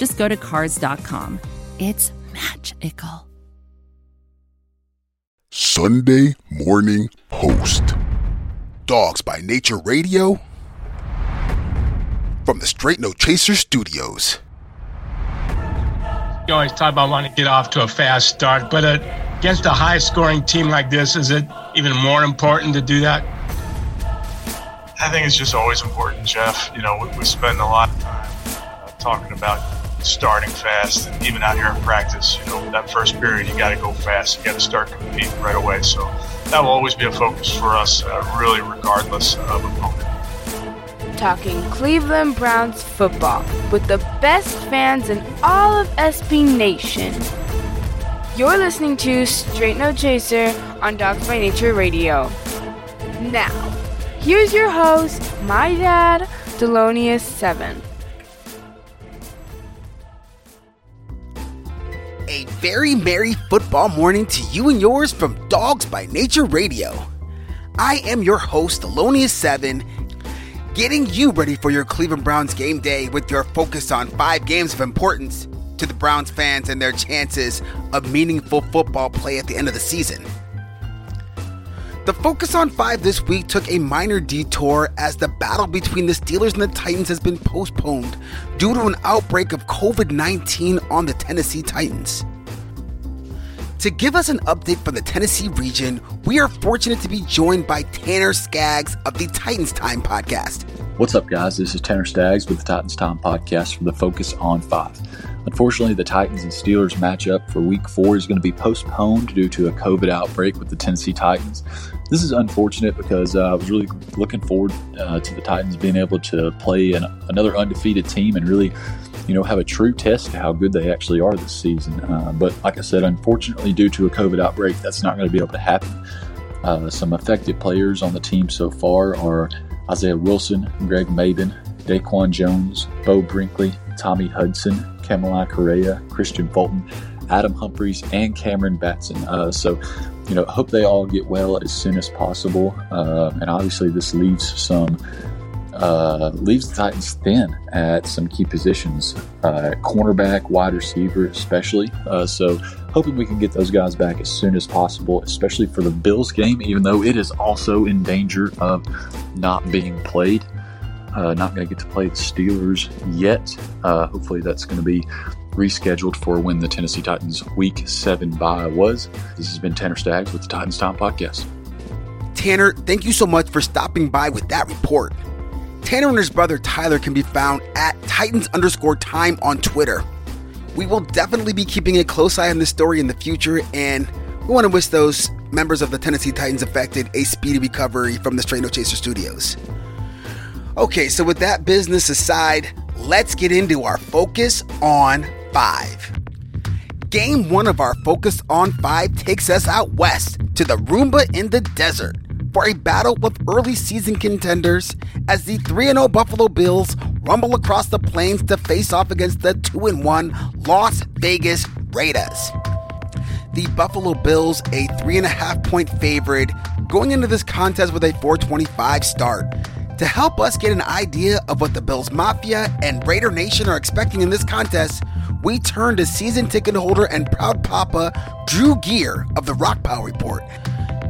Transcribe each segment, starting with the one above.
just go to Cars.com. It's magical. Sunday Morning Post. Dawgs by Nature Radio. From the Straight No Chaser Studios. You always talk about wanting to get off to a fast start, but uh, against a high scoring team like this, is it even more important to do that? I think it's just always important, Jeff. You know, we, we spend a lot of time uh, talking about starting fast. And even out here in practice, you know, that first period, you got to go fast. You got to start competing right away. So that will always be a focus for us, uh, really, regardless of opponent. Talking Cleveland Browns football with the best fans in all of SB Nation. You're listening to Straight No Chaser on Dawgs by Nature Radio. Now, here's your host, my dad, Thelonious7. A very merry football morning to you and yours from Dawgs by Nature Radio. I am your host, Thelonious7, getting you ready for your Cleveland Browns game day with your focus on five games of importance to the Browns fans and their chances of meaningful football play at the end of the season. The focus on five this week took a minor detour as the battle between the Steelers and the Titans has been postponed due to an outbreak of COVID 19 on the Tennessee Titans. To give us an update from the Tennessee region, we are fortunate to be joined by Tanner Skaggs of the Titans Time podcast. What's up, guys? This is Tanner Skaggs with the Titans Time podcast from the Focus on Five. Unfortunately, the Titans and Steelers matchup for week four is going to be postponed due to a COVID outbreak with the Tennessee Titans. This is unfortunate because uh, I was really looking forward uh, to the Titans being able to play an, another undefeated team and really, you know, have a true test of how good they actually are this season. Uh, but like I said, unfortunately, due to a COVID outbreak, that's not going to be able to happen. Uh, some effective players on the team so far are Isaiah Wilson, Greg Mabin, Daquan Jones, Beau Brinkley, Tommy Hudson, Kamalei Correa, Christian Fulton, Adam Humphries, and Cameron Batson. Uh, so, you know, hope they all get well as soon as possible. Uh, and obviously, this leaves some uh, leaves the Titans thin at some key positions, uh, cornerback, wide receiver, especially. Uh, so, hoping we can get those guys back as soon as possible, especially for the Bills game, even though it is also in danger of not being played. Uh, not going to get to play the Steelers yet. Uh, hopefully, that's going to be rescheduled for when the Tennessee Titans Week 7 bye was. This has been Tanner Skaggs with the Titans Time Podcast. Tanner, thank you so much for stopping by with that report. Tanner and his brother Tyler can be found at Titans underscore time on Twitter. We will definitely be keeping a close eye on this story in the future, and we want to wish those members of the Tennessee Titans affected a speedy recovery from the Straight No Chaser studios. Okay, so with that business aside, let's get into our focus on five. Game one of our focus on five takes us out west to the Roomba in the desert for a battle with early season contenders as the 3 0 Buffalo Bills rumble across the plains to face off against the 2 1 Las Vegas Raiders. The Buffalo Bills, a 3.5 point favorite, going into this contest with a 425 start. To help us get an idea of what the Bills Mafia and Raider Nation are expecting in this contest, we turn to season ticket holder and proud papa Drew Gear of the Rock Pile Report,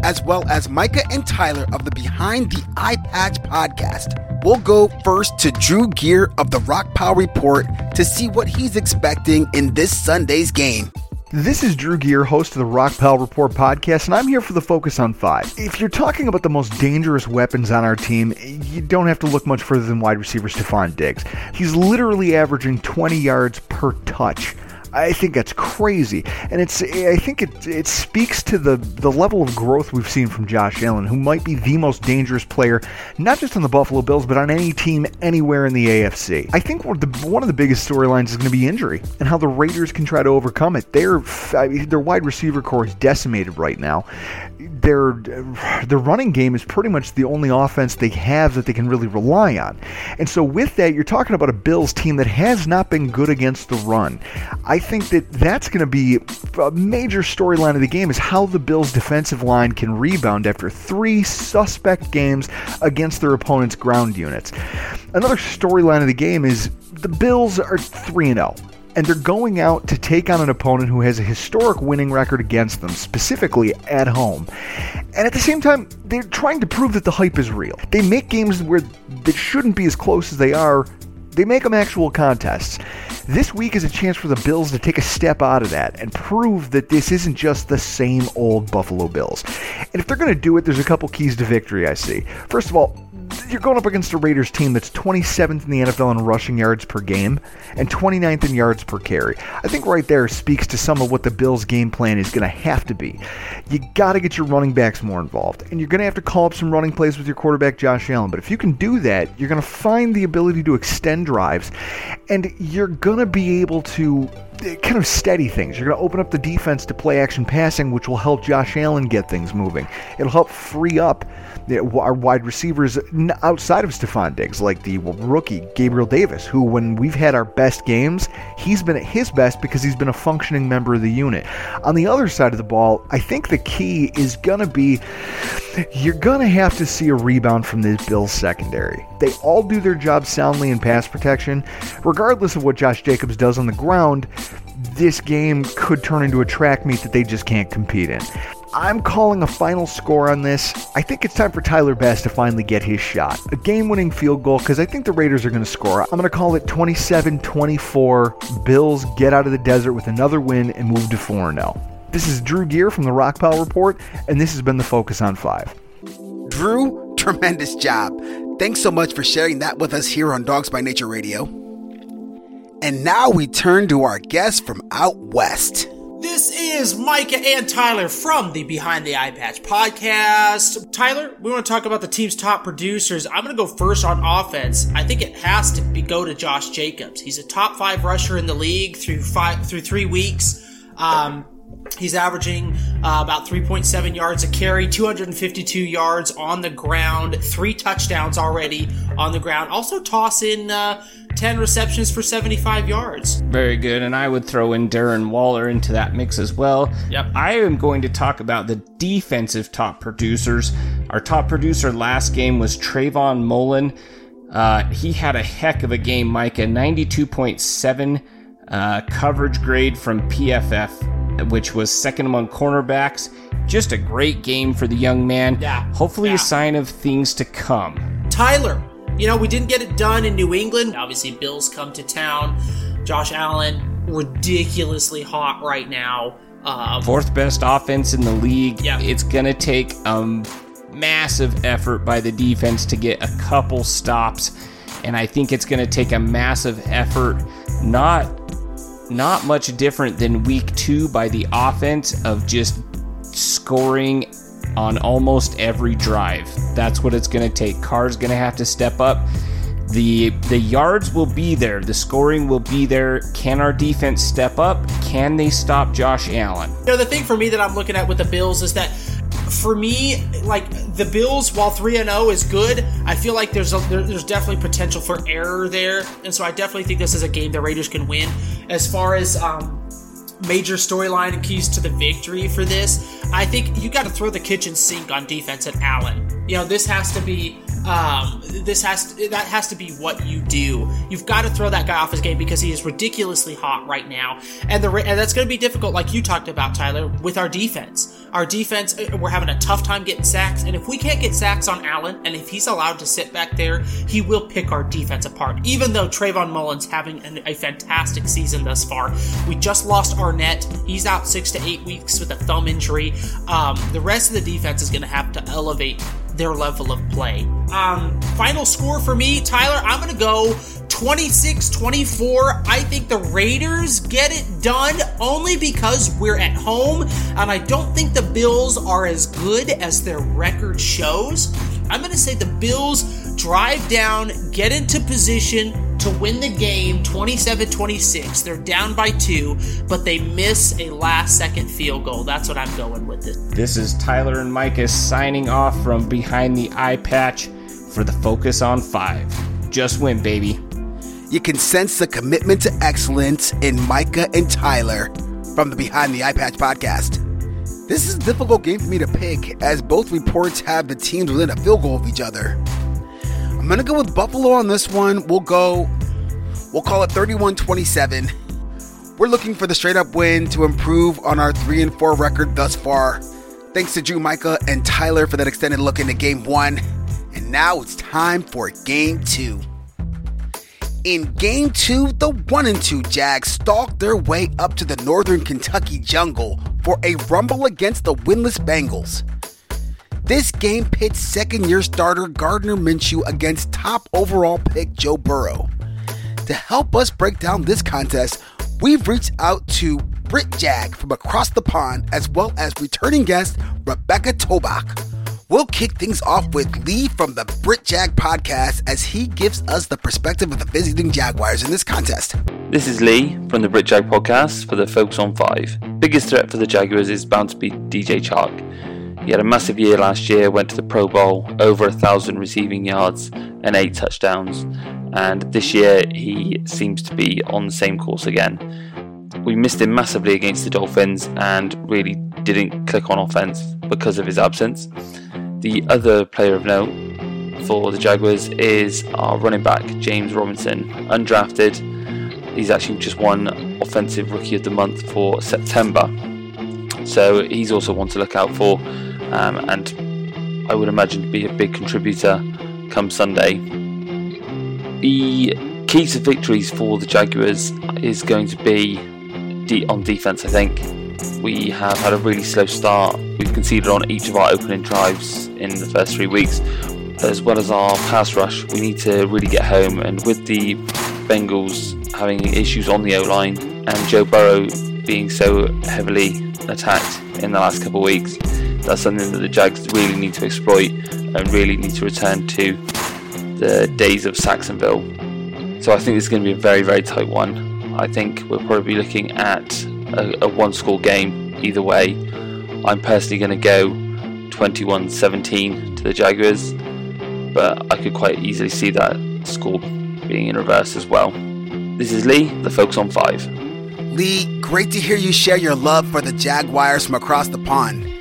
as well as Micah and Tyler of the Behind the Eye Patch podcast. We'll go first to Drew Gear of the Rock Pile Report to see what he's expecting in this Sunday's game. This is Drew Gear, host of the Rock Pile Report podcast, and I'm here for the Focus on Five. If you're talking about the most dangerous weapons on our team, you don't have to look much further than wide receiver Stefon Diggs. He's literally averaging 20 yards per touch I think that's crazy, and it's I think it it speaks to the the level of growth we've seen from Josh Allen, who might be the most dangerous player, not just on the Buffalo Bills, but on any team anywhere in the AFC. I think one of the, one of the biggest storylines is going to be injury and how the Raiders can try to overcome it. Their I mean, their wide receiver core is decimated right now. Their their running game is pretty much the only offense they have that they can really rely on, and so with that, you're talking about a Bills team that has not been good against the run. I think that that's going to be a major storyline of the game is how the Bills defensive line can rebound after three suspect games against their opponent's ground units. Another storyline of the game is the Bills are 3 0 and they're going out to take on an opponent who has a historic winning record against them, specifically at home. And at the same time, they're trying to prove that the hype is real. They make games where they shouldn't be as close as they are they make them actual contests. This week is a chance for the Bills to take a step out of that and prove that this isn't just the same old Buffalo Bills. And if they're going to do it, there's a couple keys to victory I see. First of all, you're going up against a Raiders team that's 27th in the NFL in rushing yards per game and 29th in yards per carry. I think right there speaks to some of what the Bills' game plan is going to have to be. You got to get your running backs more involved, and you're going to have to call up some running plays with your quarterback, Josh Allen. But if you can do that, you're going to find the ability to extend drives, and you're going to be able to eh, kind of steady things. You're going to open up the defense to play action passing, which will help Josh Allen get things moving. It'll help free up eh, our wide receivers outside of Stefon Diggs, like the rookie Gabriel Davis, who, when we've had our best games, he's been at his best because he's been a functioning member of the unit. On the other side of the ball, I think the key is going to be you're going to have to see a rebound from this Bills secondary. They all do their job soundly in pass protection. Regardless of what Josh Jacobs does on the ground, this game could turn into a track meet that they just can't compete in. I'm calling a final score on this. I think it's time for Tyler Bass to finally get his shot. A game winning field goal because I think the Raiders are going to score. I'm going to call it 27 24. Bills get out of the desert with another win and move to 4 0. This is Drew Gear from the Rockpile Report, and this has been the Focus on 5. Drew, tremendous job. Thanks so much for sharing that with us here on Dawgs by Nature Radio. And now we turn to our guest from out west. This is Micah and Tyler from the Behind the Eye Patch podcast. Tyler, we want to talk about the team's top producers. I'm going to go first on offense. I think it has to be, go to Josh Jacobs. He's a top five rusher in the league through five through three weeks. Um, He's averaging uh, about 3.7 yards a carry, 252 yards on the ground, three touchdowns already on the ground. Also, toss in uh, 10 receptions for 75 yards. Very good. And I would throw in Darren Waller into that mix as well. Yep. I am going to talk about the defensive top producers. Our top producer last game was Trayvon Mullen. Uh, he had a heck of a game, Micah. 92.7 uh, coverage grade from PFF, which was second among cornerbacks. Just a great game for the young man. Yeah. Hopefully, yeah. a sign of things to come. Tyler, you know, we didn't get it done in New England. Obviously, Bills come to town. Josh Allen, ridiculously hot right now. Um, Fourth best offense in the league. Yeah. It's going to take a massive effort by the defense to get a couple stops. And I think it's going to take a massive effort, not not much different than week two by the offense of just scoring on almost every drive. That's what it's going to take. Carr's going to have to step up. The the yards will be there. The scoring will be there. Can our defense step up? Can they stop Josh Allen? You know, the thing for me that I'm looking at with the Bills is that for me, like the Bills, while three and zero is good, I feel like there's a, there, there's definitely potential for error there, and so I definitely think this is a game the Raiders can win. As far as um, major storyline and keys to the victory for this, I think you got to throw the kitchen sink on defense at Allen. You know, this has to be um, this has to, that has to be what you do. You've got to throw that guy off his game because he is ridiculously hot right now, and the and that's going to be difficult, like you talked about, Tyler, with our defense. Our defense, uh, we're having a tough time getting sacks, and if we can't get sacks on Allen, and if he's allowed to sit back there, he will pick our defense apart. Even though Trayvon Mullen's having an, a fantastic season thus far, we just lost Arnette. He's out six to eight weeks with a thumb injury. Um, the rest of the defense is going to have to elevate their level of play. Um, final score for me, Tyler, I'm going to go 26 24. I think the Raiders get it done only because we're at home, and I don't think the Bills are as good as their record shows. I'm going to say the Bills drive down, get into position to win the game 27 26. They're down by two, but they miss a last second field goal. That's what I'm going with it. This is Tyler and Micah signing off from behind the eye patch for the Focus on Five. Just win, baby. You can sense the commitment to excellence in Micah and Tyler from the Behind the Eye Patch podcast. This is a difficult game for me to pick, as both reports have the teams within a field goal of each other. I'm gonna go with Buffalo on this one. We'll go, we'll call it 31 27. We're looking for the straight up win to improve on our 3 and 4 record thus far. Thanks to Drew, Micah, and Tyler for that extended look into game one. And now it's time for game two. In game two, the 1 and 2 Jags stalked their way up to the northern Kentucky jungle for a rumble against the winless Bengals. This game pits second year starter Gardner Minshew against top overall pick Joe Burrow. To help us break down this contest, we've reached out to Brit Jag from across the pond as well as returning guest Rebecca Toback. We'll kick things off with Lee from the Brit Jag podcast as he gives us the perspective of the visiting Jaguars in this contest. This is Lee from the Brit Jag podcast for the Focus on Five. Biggest threat for the Jaguars is bound to be DJ Chark. He had a massive year last year, went to the Pro Bowl, over a thousand receiving yards and eight touchdowns, and this year he seems to be on the same course again. We missed him massively against the Dolphins and really didn't click on offense because of his absence. The other player of note for the Jaguars is our running back, James Robinson, undrafted. He's actually just won Offensive Rookie of the Month for September. So he's also one to look out for, um, and I would imagine to be a big contributor come Sunday. The key to victories for the Jaguars is going to be de- on defense, I think. We have had a really slow start. We've conceded on each of our opening drives in the first three weeks, as well as our pass rush. We need to really get home, and with the Bengals having issues on the O line and Joe Burrow being so heavily attacked in the last couple of weeks, that's something that the Jags really need to exploit and really need to return to the days of Sacksonville. So I think is going to be a very, very tight one. I think we'll probably looking at a, a one score game either way. I'm personally going to go 21 17 to the Jaguars, but I could quite easily see that score being in reverse as well. This is Lee, the folks on 5. Lee, great to hear you share your love for the Jaguars from across the pond.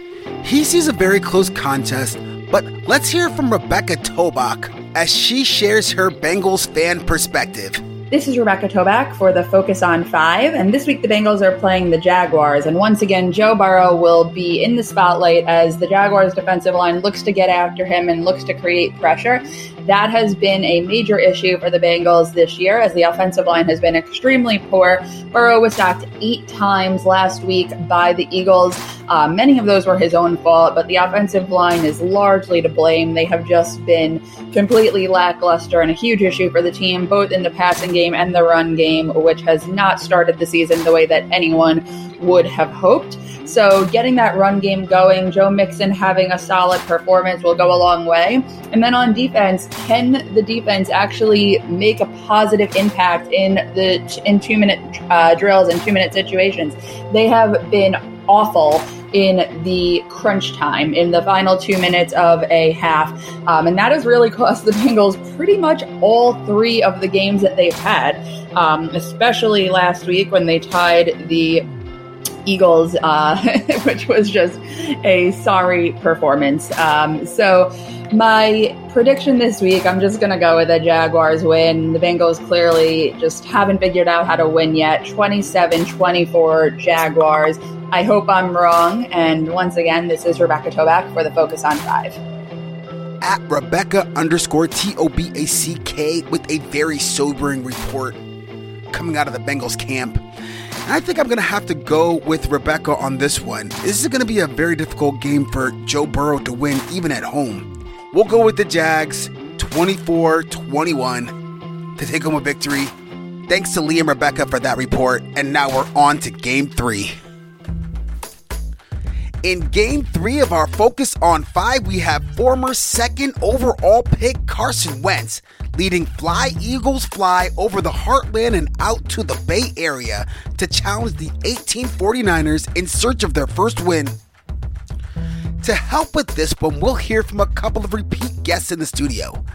He sees a very close contest, but let's hear from Rebecca Toback as she shares her Bengals fan perspective. This is Rebecca Toback for the Focus on Five, and this week the Bengals are playing the Jaguars. And once again, Joe Burrow will be in the spotlight as the Jaguars' defensive line looks to get after him and looks to create pressure. That has been a major issue for the Bengals this year as the offensive line has been extremely poor. Burrow was sacked eight times last week by the Eagles. Uh, many of those were his own fault, but the offensive line is largely to blame. They have just been completely lackluster and a huge issue for the team, both in the passing game and the run game, which has not started the season the way that anyone would have hoped. So, getting that run game going, Joe Mixon having a solid performance will go a long way. And then on defense, can the defense actually make a positive impact in the in two minute uh, drills and two minute situations? They have been awful in the crunch time in the final two minutes of a half. Um, and that has really cost the Bengals pretty much all three of the games that they've had, um, especially last week when they tied the Eagles, uh, which was just a sorry performance. Um, so, my prediction this week, I'm just going to go with a Jaguars win. The Bengals clearly just haven't figured out how to win yet. 27 24 Jaguars. I hope I'm wrong. And once again, this is Rebecca Toback for the Focus on Five. At Rebecca underscore T O B A C K with a very sobering report coming out of the Bengals camp. I think I'm going to have to go with Rebecca on this one. This is going to be a very difficult game for Joe Burrow to win, even at home. We'll go with the Jags 24 21. to take home a victory. Thanks to Lee and Rebecca for that report. And now we're on to game three. In game three of our Focus on Five, we have former second overall pick Carson Wentz leading Fly Eagles Fly over the heartland and out to the Bay Area to challenge the 1849ers in search of their first win. To help with this one, we'll hear from a couple of repeat guests in the studio.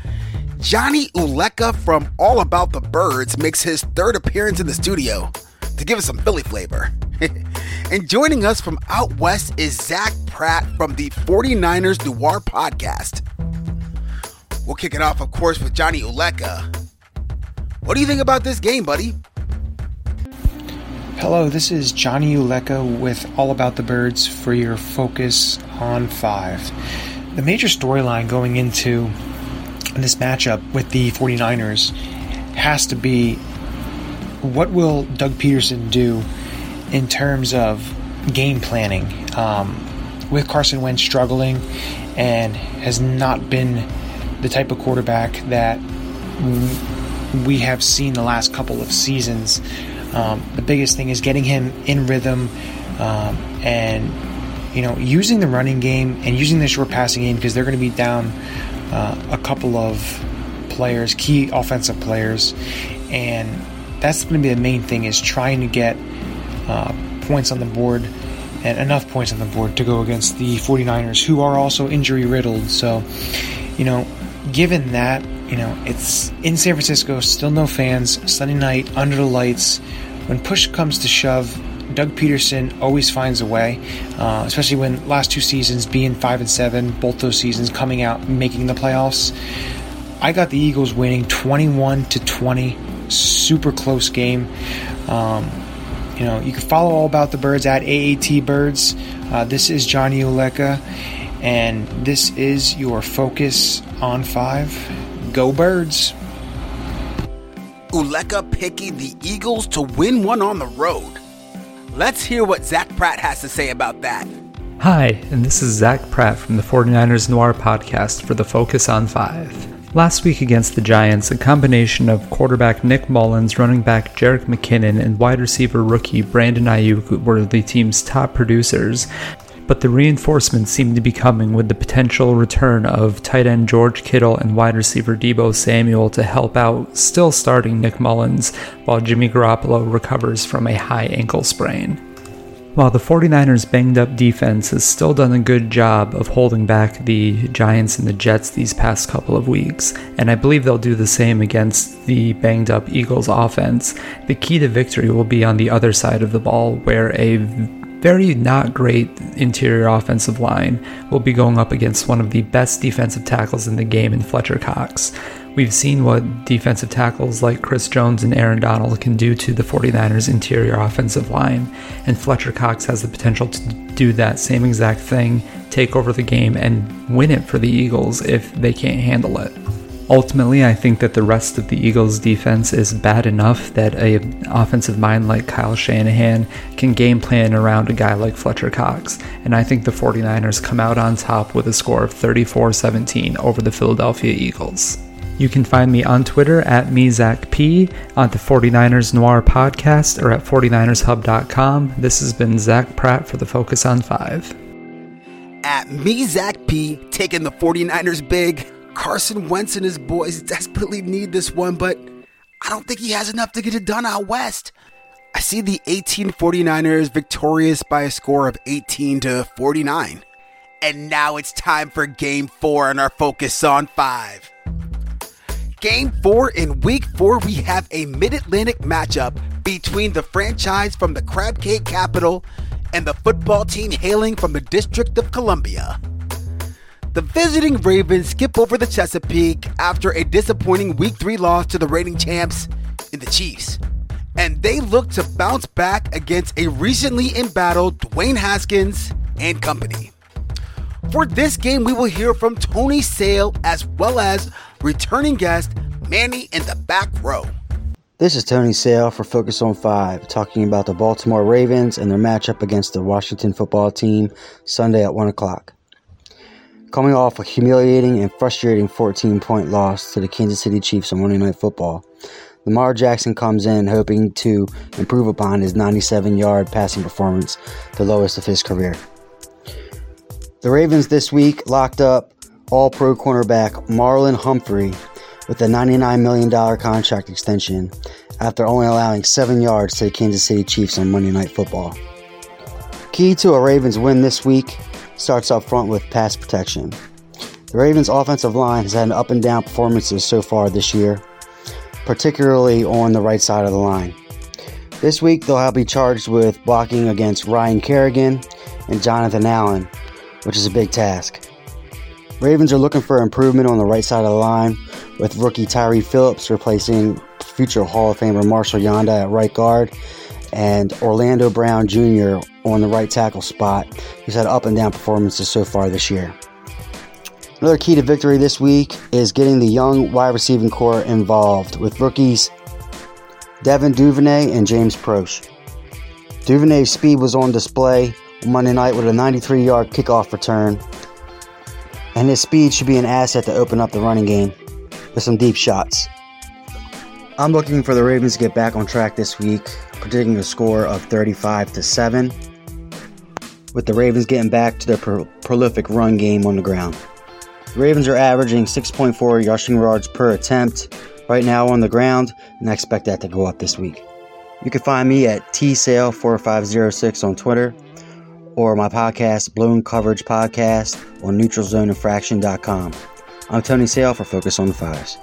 Johnny Uleka from All About the Birds makes his third appearance in the studio to give us some Philly flavor. and joining us from out west is Zach Pratt from the 49ers Noir podcast. We'll kick it off, of course, with Johnny Uleka. What do you think about this game, buddy? Hello, this is Johnny Uleka with All About the Birds for your Focus on 5. The major storyline going into this matchup with the 49ers has to be what will Doug Pederson do in terms of game planning? Um, with Carson Wentz struggling and has not been the type of quarterback that we have seen the last couple of seasons. Um, the biggest thing is getting him in rhythm um, and you know using the running game and using the short passing game because they're going to be down uh, a couple of players, key offensive players, and that's going to be the main thing is trying to get uh, points on the board and enough points on the board to go against the 49ers who are also injury riddled. So, you know, given that, you know, it's in San Francisco, still no fans, Sunday night under the lights. When push comes to shove, Doug Pederson always finds a way, uh, especially when last two seasons being five and seven, both those seasons coming out making the playoffs. I got the Eagles winning 21 to 20, super close game. Um, you know, you can follow all about the birds at AAT Birds. Uh, this is Johnny Uleka, and this is your focus on five. Go Birds! Uleka picking the Eagles to win one on the road. Let's hear what Zach Pratt has to say about that. Hi, and this is Zach Pratt from the 49ers Noir podcast for the Focus on 5. Last week against the Giants, a combination of quarterback Nick Mullens, running back Jerick McKinnon, and wide receiver rookie Brandon Aiyuk were the team's top producers, but the reinforcements seem to be coming with the potential return of tight end George Kittle and wide receiver Deebo Samuel to help out still starting Nick Mullens while Jimmy Garoppolo recovers from a high ankle sprain. While the 49ers' banged up defense has still done a good job of holding back the Giants and the Jets these past couple of weeks, and I believe they'll do the same against the banged up Eagles offense, the key to victory will be on the other side of the ball, where a very not great interior offensive line will be going up against one of the best defensive tackles in the game in Fletcher Cox. We've seen what defensive tackles like Chris Jones and Aaron Donald can do to the 49ers' interior offensive line, and Fletcher Cox has the potential to do that same exact thing, take over the game, and win it for the Eagles if they can't handle it. Ultimately, I think that the rest of the Eagles' defense is bad enough that a offensive mind like Kyle Shanahan can game plan around a guy like Fletcher Cox, and I think the 49ers come out on top with a score of 34 17 over the Philadelphia Eagles. You can find me on Twitter at MeZachP, on the 49ers Noir podcast, or at 49ershub.com. This has been Zach Pratt for the Focus on 5. At MeZachP, taking the 49ers big. Carson Wentz and his boys desperately need this one, but I don't think he has enough to get it done out west. I see the 1849ers victorious by a score of 18 to 49. And now it's time for game four on our focus on five. Game four in week four, we have a mid Atlantic matchup between the franchise from the Crab Cake capital and the football team hailing from the District of Columbia. The visiting Ravens skip over the Chesapeake after a disappointing Week 3 loss to the reigning champs in the Chiefs. And they look to bounce back against a recently embattled Dwayne Haskins and company. For this game, we will hear from Tony Sale as well as returning guest Manny in the back row. This is Tony Sale for Focus on 5, talking about the Baltimore Ravens and their matchup against the Washington football team Sunday at 1 o'clock. Coming off a humiliating and frustrating 14 point loss to the Kansas City Chiefs on Monday Night Football, Lamar Jackson comes in hoping to improve upon his 97 yard passing performance, the lowest of his career. The Ravens this week locked up all pro cornerback Marlon Humphrey with a $99 million contract extension after only allowing 7 yards to the Kansas City Chiefs on Monday Night Football. Key to a Ravens win this week starts up front with pass protection. The Ravens' offensive line has had an up and down performances so far this year, particularly on the right side of the line. This week, they'll have be charged with blocking against Ryan Kerrigan and Jonathan Allen, which is a big task. Ravens are looking for improvement on the right side of the line, with rookie Tyree Phillips replacing future Hall of Famer Marshall Yanda at right guard, and Orlando Brown Jr. on the right tackle spot, who's had up and down performances so far this year. Another key to victory this week is getting the young wide receiving core involved with rookies Devin Duvernay and James Proche. Duvernay's speed was on display Monday night with a 93 yard kickoff return, and his speed should be an asset to open up the running game with some deep shots. I'm looking for the Ravens to get back on track this week, predicting a score of 35 to 7, with the Ravens getting back to their pro- prolific run game on the ground. The Ravens are averaging 6.4 rushing yards per attempt right now on the ground, and I expect that to go up this week. You can find me at tsale4506 on Twitter or my podcast, Blown Coverage Podcast, on neutralzoneinfraction.com. I'm Tony Sale for Focus on the Fives.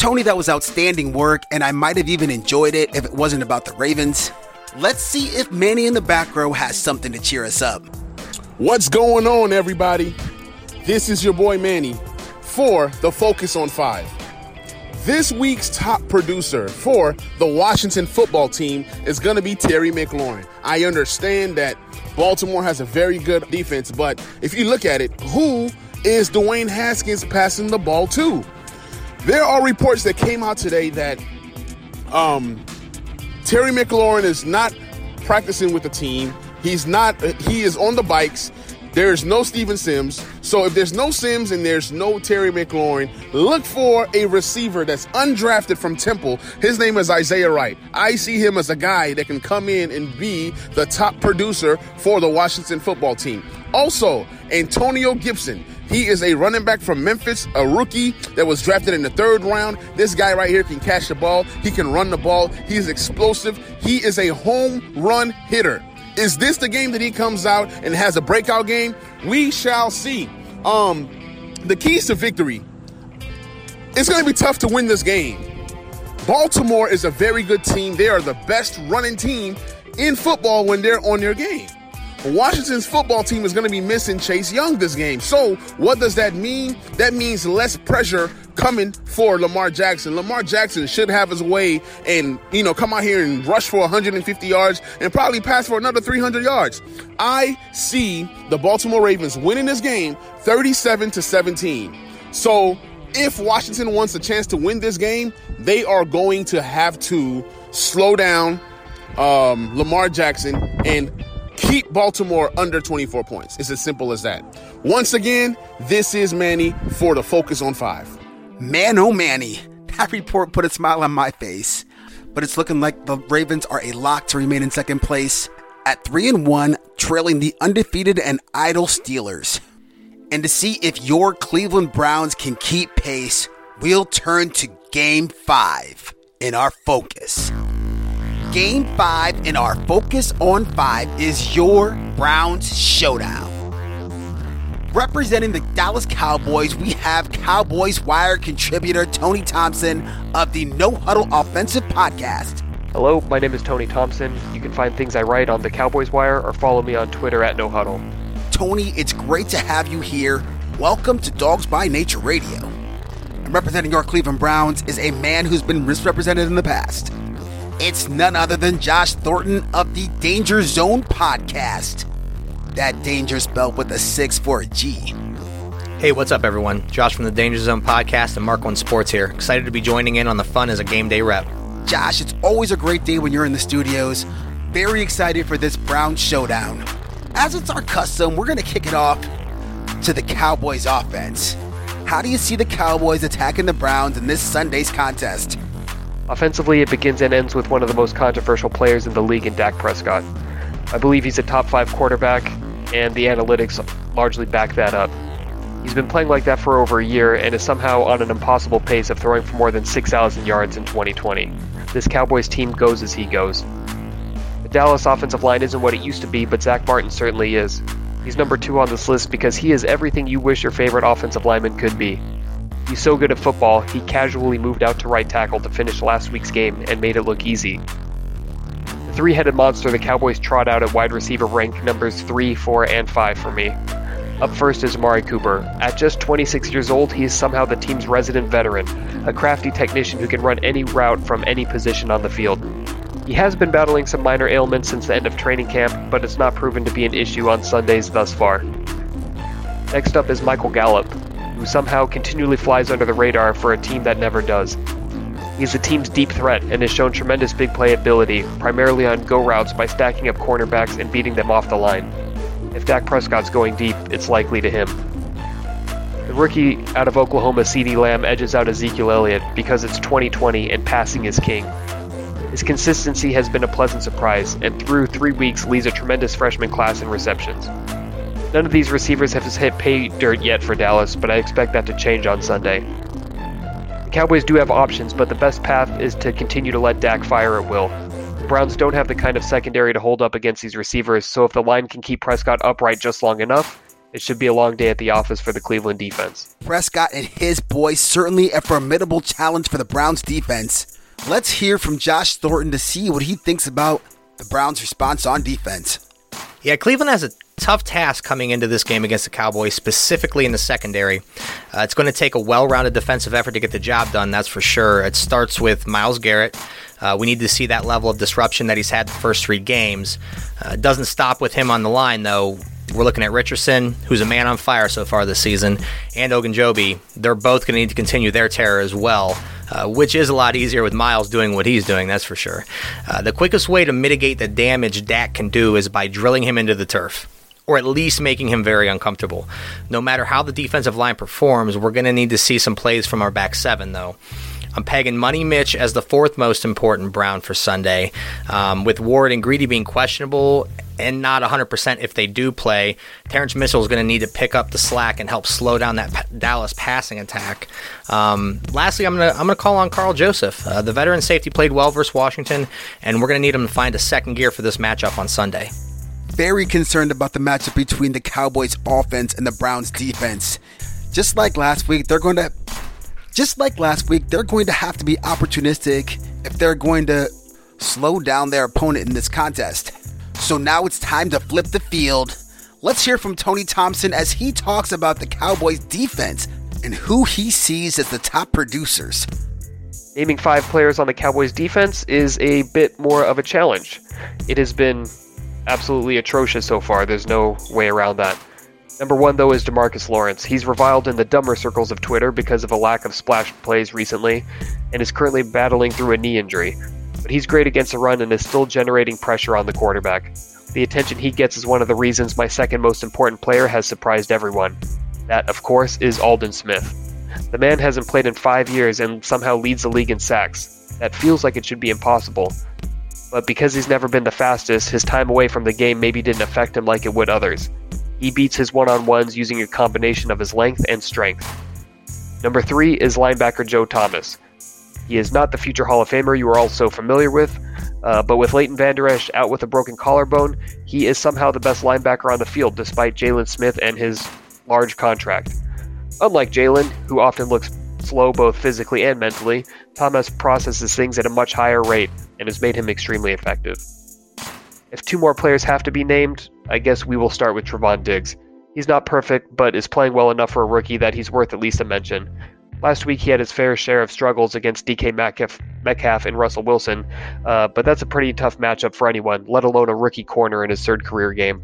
Tony, that was outstanding work, and I might have even enjoyed it if it wasn't about the Ravens. Let's see if Manny in the back row has something to cheer us up. What's going on, everybody? This is your boy Manny for the Focus on Five. This week's top producer for the Washington football team is going to be Terry McLaurin. I understand that Baltimore has a very good defense, but if you look at it, who is Dwayne Haskins passing the ball to? There are reports that came out today that um, Terry McLaurin is not practicing with the team. He's not. He is on the bikes. There's no Steven Sims. So if there's no Sims and there's no Terry McLaurin, look for a receiver that's undrafted from Temple. His name is Isaiah Wright. I see him as a guy that can come in and be the top producer for the Washington football team. Also, Antonio Gibson. He is a running back from Memphis, a rookie that was drafted in the third round. This guy right here can catch the ball. He can run the ball. He's explosive. He is a home run hitter. Is this the game that he comes out and has a breakout game? We shall see. Um, the keys to victory. It's going to be tough to win this game. Baltimore is a very good team. They are the best running team in football when they're on their game. Washington's football team is going to be missing Chase Young this game. So, what does that mean? That means less pressure coming for Lamar Jackson. Lamar Jackson should have his way and, you know, come out here and rush for 150 yards and probably pass for another 300 yards. I see the Baltimore Ravens winning this game 37 to 17. So, if Washington wants a chance to win this game, they are going to have to slow down um, Lamar Jackson and keep Baltimore under 24 points. It's as simple as that. Once again, this is Manny for the Focus on 5. Man, oh Manny, that report put a smile on my face. But it's looking like the Ravens are a lock to remain in second place at 3 and 1, trailing the undefeated and idle Steelers. And to see if your Cleveland Browns can keep pace, we'll turn to game 5 in our focus. Game 5 in our Focus on 5 is your Browns Showdown. Representing the Dallas Cowboys, we have Cowboys Wire contributor Tony Thompson of the No Huddle Offensive Podcast. Hello, my name is Tony Thompson. You can find things I write on the Cowboys Wire or follow me on Twitter at No Huddle. Tony, it's great to have you here. Welcome to Dawgs by Nature Radio. And representing your Cleveland Browns is a man who's been misrepresented in the past. It's none other than Josh Thornton of the Danger Zone podcast. That danger spelled with a 6 for a G. Hey, what's up, everyone? Josh from the Danger Zone podcast and Mark One Sports here. Excited to be joining in on the fun as a game day rep. Josh, it's always a great day when you're in the studios. Very excited for this Brown showdown. As it's our custom, we're going to kick it off to the Cowboys offense. How do you see the Cowboys attacking the Browns in this Sunday's contest? Offensively, it begins and ends with one of the most controversial players in the league in Dak Prescott. I believe he's a top five quarterback, and the analytics largely back that up. He's been playing like that for over a year and is somehow on an impossible pace of throwing for more than 6,000 yards in 2020. This Cowboys team goes as he goes. The Dallas offensive line isn't what it used to be, but Zack Martin certainly is. He's number two on this list because he is everything you wish your favorite offensive lineman could be. He's so good at football, he casually moved out to right tackle to finish last week's game and made it look easy. The three headed monster the Cowboys trot out at wide receiver rank numbers 3, 4, and 5 for me. Up first is Amari Cooper. At just 26 years old, he is somehow the team's resident veteran, a crafty technician who can run any route from any position on the field. He has been battling some minor ailments since the end of training camp, but it's not proven to be an issue on Sundays thus far. Next up is Michael Gallup, who somehow continually flies under the radar for a team that never does. He's the team's deep threat and has shown tremendous big play ability, primarily on go routes by stacking up cornerbacks and beating them off the line. If Dak Prescott's going deep, it's likely to him. The rookie out of Oklahoma, CeeDee Lamb, edges out Ezekiel Elliott because it's 2020 and passing is king. His consistency has been a pleasant surprise, and through three weeks leads a tremendous freshman class in receptions. None of these receivers have hit pay dirt yet for Dallas, but I expect that to change on Sunday. The Cowboys do have options, but the best path is to continue to let Dak fire at will. The Browns don't have the kind of secondary to hold up against these receivers, so if the line can keep Prescott upright just long enough, it should be a long day at the office for the Cleveland defense. Prescott and his boys certainly a formidable challenge for the Browns defense. Let's hear from Josh Thornton to see what he thinks about the Browns' response on defense. Yeah, Cleveland has a tough task coming into this game against the Cowboys, specifically in the secondary. Uh, it's going to take a well rounded defensive effort to get the job done, that's for sure. It starts with Myles Garrett. Uh, we need to see that level of disruption that he's had the first three games. Uh, it doesn't stop with him on the line, though. We're looking at Richardson, who's a man on fire so far this season, and Ogunjobi. They're both going to need to continue their terror as well, uh, which is a lot easier with Myles doing what he's doing, that's for sure. Uh, the quickest way to mitigate the damage Dak can do is by drilling him into the turf or at least making him very uncomfortable. No matter how the defensive line performs, we're going to need to see some plays from our back seven, though. I'm pegging Money Mitch as the fourth most important Brown for Sunday, um, with Ward and Greedy being questionable and not 100% if they do play. Terrance Mitchell is going to need to pick up the slack and help slow down that P- Dallas passing attack. Um, lastly, I'm going to I'm to call on Karl Joseph. Uh, the veteran safety played well versus Washington, and we're going to need him to find a second gear for this matchup on Sunday very concerned about the matchup between the Cowboys offense and the Browns defense. Just like last week, they're going to just like last week, they're going to have to be opportunistic if they're going to slow down their opponent in this contest. So now it's time to flip the field. Let's hear from Tony Thompson as he talks about the Cowboys defense and who he sees as the top producers. Naming five players on the Cowboys defense is a bit more of a challenge. It has been absolutely atrocious so far. There's no way around that. Number one, though, is Demarcus Lawrence. He's reviled in the dumber circles of Twitter because of a lack of splash plays recently, and is currently battling through a knee injury. But he's great against the run and is still generating pressure on the quarterback. The attention he gets is one of the reasons my second most important player has surprised everyone. That, of course, is Aldon Smith. The man hasn't played in five years and somehow leads the league in sacks. That feels like it should be impossible, but because he's never been the fastest, his time away from the game maybe didn't affect him like it would others. He beats his one on ones using a combination of his length and strength. Number three is linebacker Joe Thomas. He is not the future Hall of Famer you are all so familiar with, uh, but with Leighton Vander Esch out with a broken collarbone, he is somehow the best linebacker on the field despite Jaylon Smith and his large contract. Unlike Jaylon, who often looks slow both physically and mentally, Thomas processes things at a much higher rate and has made him extremely effective. If two more players have to be named, I guess we will start with Trevon Diggs. He's not perfect, but is playing well enough for a rookie that he's worth at least a mention. Last week he had his fair share of struggles against DK Metcalf, Metcalf and Russell Wilson, uh, but that's a pretty tough matchup for anyone, let alone a rookie corner in his third career game.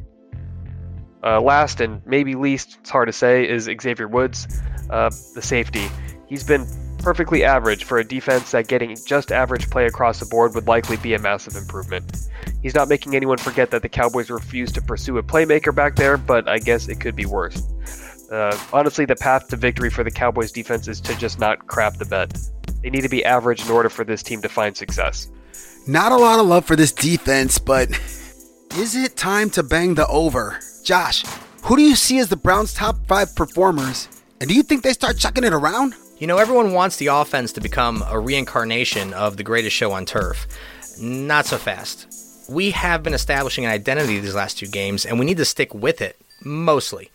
Uh, last and maybe least, it's hard to say, is Xavier Woods, uh, the safety. He's been perfectly average for a defense that getting just average play across the board would likely be a massive improvement. He's not making anyone forget that the Cowboys refused to pursue a playmaker back there, but I guess it could be worse. Uh, honestly, the path to victory for the Cowboys defense is to just not crap the bed. They need to be average in order for this team to find success. Not a lot of love for this defense, but is it time to bang the over? Josh, who do you see as the Browns' top five performers? And do you think they start chucking it around? You know, everyone wants the offense to become a reincarnation of the greatest show on turf. Not so fast. We have been establishing an identity these last two games, and we need to stick with it, mostly.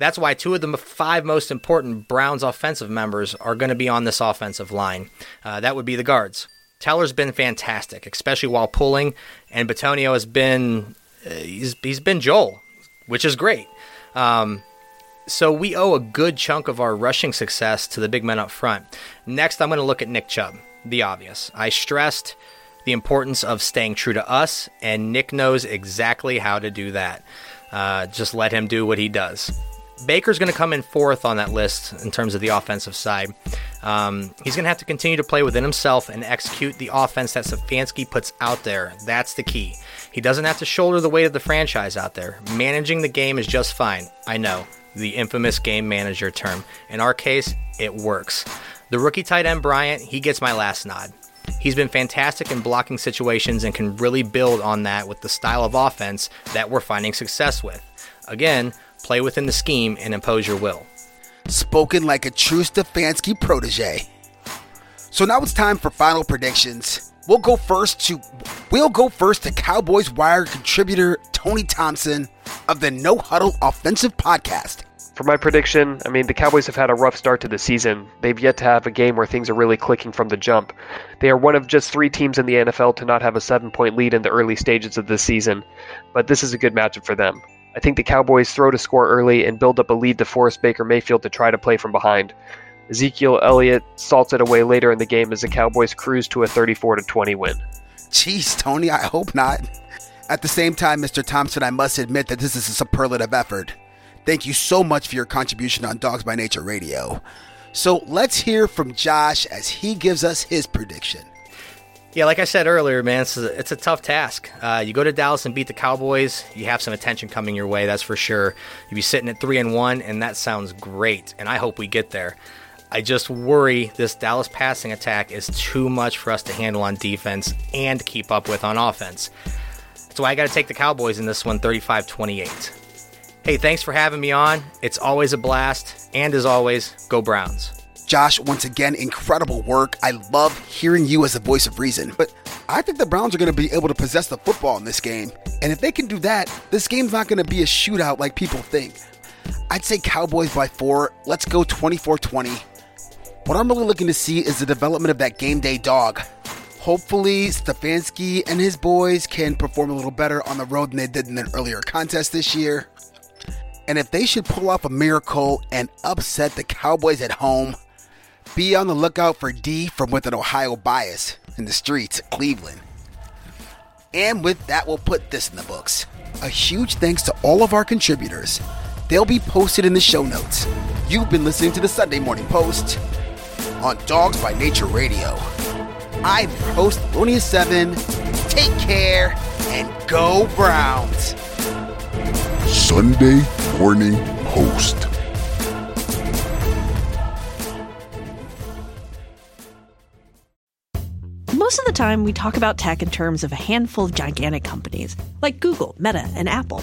That's why two of the five most important Browns offensive members are going to be on this offensive line. Uh, that would be the guards. Teller's been fantastic, especially while pulling, and Bitonio has been uh, he's, he's been Joel, which is great. Um, so we owe a good chunk of our rushing success to the big men up front. Next, I'm going to look at Nick Chubb, the obvious. I stressed the importance of staying true to us, and Nick knows exactly how to do that. Uh, just let him do what he does. Baker's going to come in fourth on that list in terms of the offensive side. Um, he's going to have to continue to play within himself and execute the offense that Stefanski puts out there. That's the key. He doesn't have to shoulder the weight of the franchise out there. Managing the game is just fine. I know the infamous game manager term. In our case, it works. The rookie tight end Bryant, he gets my last nod. He's been fantastic in blocking situations and can really build on that with the style of offense that we're finding success with. Again, play within the scheme and impose your will. Spoken like a true Stefanski protege. So now it's time for final predictions. We'll go first to we'll go first to Cowboys Wire contributor Tony Thompson of the No Huddle Offensive Podcast. For my prediction, I mean, the Cowboys have had a rough start to the season. They've yet to have a game where things are really clicking from the jump. They are one of just three teams in the NFL to not have a seven point lead in the early stages of the season, but this is a good matchup for them. I think the Cowboys throw to score early and build up a lead to force Baker Mayfield to try to play from behind. Ezekiel Elliott salts it away later in the game as the Cowboys cruise to a 34 20 win. Jeez, Tony, I hope not. At the same time, Mr. Thompson, I must admit that this is a superlative effort. Thank you so much for your contribution on Dawgs by Nature Radio. So let's hear from Josh as he gives us his prediction. Yeah, like I said earlier, man, it's a, it's a tough task. Uh, you go to Dallas and beat the Cowboys, you have some attention coming your way, that's for sure. You'll be sitting at three and one, and that sounds great. And I hope we get there. I just worry this Dallas passing attack is too much for us to handle on defense and keep up with on offense. That's why I got to take the Cowboys in this one 35 28. Hey, thanks for having me on. It's always a blast. And as always, go Browns. Josh, once again, incredible work. I love hearing you as the voice of reason. But I think the Browns are going to be able to possess the football in this game. And if they can do that, this game's not going to be a shootout like people think. I'd say Cowboys by four. Let's go 24 20. What I'm really looking to see is the development of that game day dog. Hopefully, Stefanski and his boys can perform a little better on the road than they did in an earlier contest this year. And if they should pull off a miracle and upset the Cowboys at home, be on the lookout for D from with an Ohio bias in the streets of Cleveland. And with that, we'll put this in the books. A huge thanks to all of our contributors. They'll be posted in the show notes. You've been listening to the Sunday Morning Post on Dawgs by Nature Radio. I'm your host, Thelonious7. Take care and go Browns. Sunday Morning Post. Most of the time, we talk about tech in terms of a handful of gigantic companies like Google, Meta, and Apple.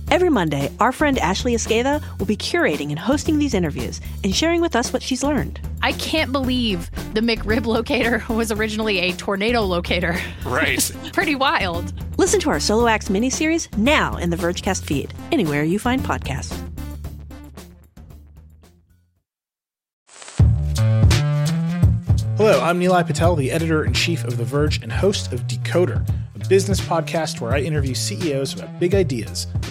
Every Monday, our friend Ashley Esqueda will be curating and hosting these interviews and sharing with us what she's learned. I can't believe the McRib locator was originally a tornado locator. Right. Pretty wild. Listen to our Solo Acts miniseries now in the Vergecast feed, anywhere you find podcasts. Hello, I'm Nilay Patel, the editor in chief of The Verge and host of Decoder, a business podcast where I interview CEOs about big ideas, the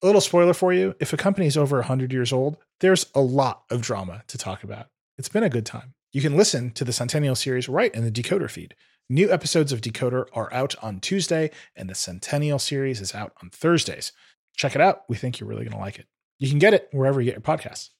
A little spoiler for you if a company is over 100 years old, there's a lot of drama to talk about. It's been a good time. You can listen to the Centennial series right in the Decoder feed. New episodes of Decoder are out on Tuesday, and the Centennial series is out on Thursdays. Check it out. We think you're really going to like it. You can get it wherever you get your podcasts.